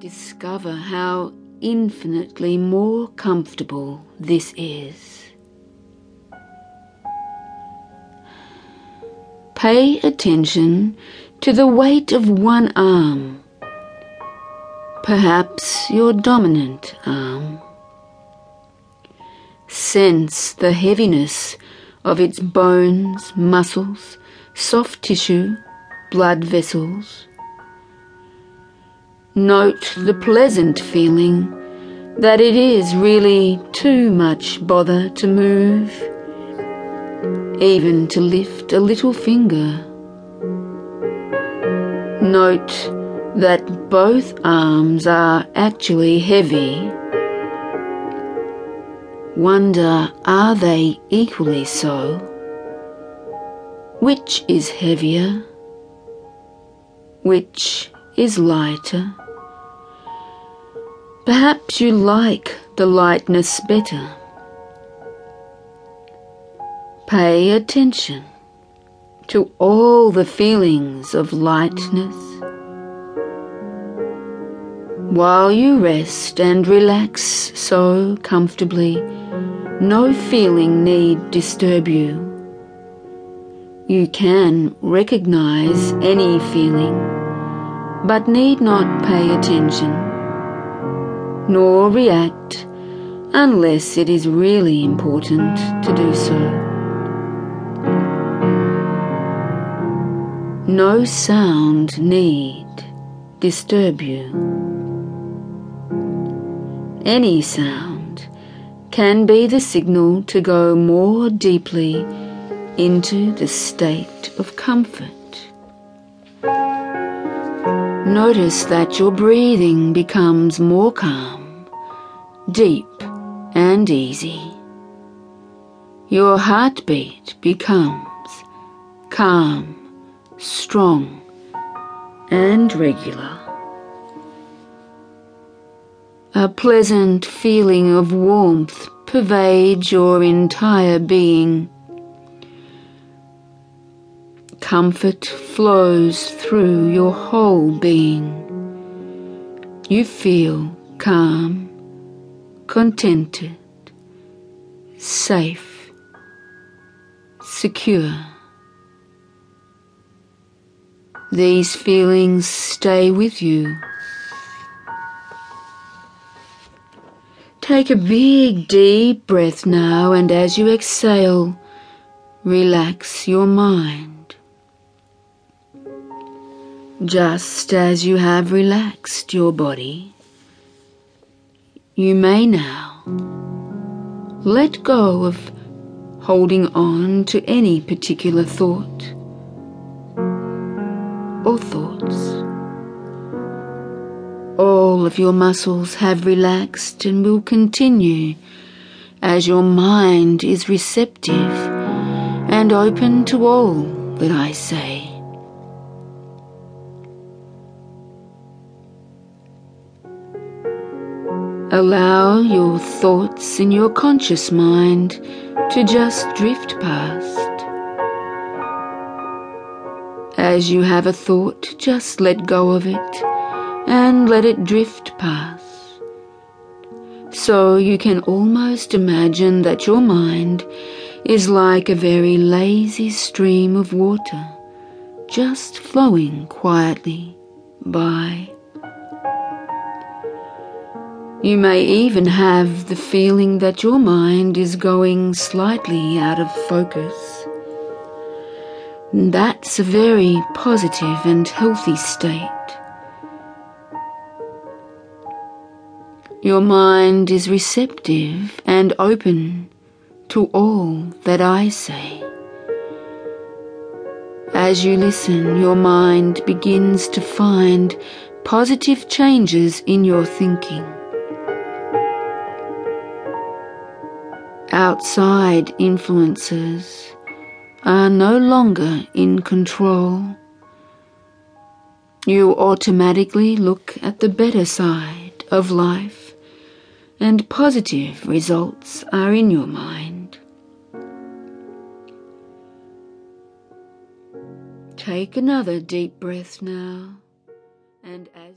Discover how infinitely more comfortable this is. Pay attention to the weight of one arm, perhaps your dominant arm. Sense the heaviness of its bones, muscles, soft tissue, blood vessels. Note the pleasant feeling that it is really too much bother to move, even to lift a little finger. Note that both arms are actually heavy. Wonder, are they equally so? Which is heavier? Which is lighter? Perhaps you like the lightness better. Pay attention to all the feelings of lightness. While you rest and relax so comfortably, no feeling need disturb you. You can recognize any feeling, but need not pay attention, nor react unless it is really important to do so. No sound need disturb you. Any sound can be the signal to go more deeply into the state of comfort. Notice that your breathing becomes more calm, deep, and easy. Your heartbeat becomes calm, strong, and regular. A pleasant feeling of warmth pervades your entire being. Comfort flows through your whole being. You feel calm, contented, safe, secure. These feelings stay with you. Take a big deep breath now, and as you exhale, relax your mind. Just as you have relaxed your body, you may now let go of holding on to any particular thought or thoughts. All of your muscles have relaxed and will continue as your mind is receptive and open to all that I say. Allow your thoughts in your conscious mind to just drift past. As you have a thought, just let go of it and let it drift past. So you can almost imagine that your mind is like a very lazy stream of water, just flowing quietly by. You may even have the feeling that your mind is going slightly out of focus. That's a very positive and healthy state. Your mind is receptive and open to all that I say. As you listen, your mind begins to find positive changes in your thinking. Outside influences are no longer in control. You automatically look at the better side of life, and positive results are in your mind. Take another deep breath now, and as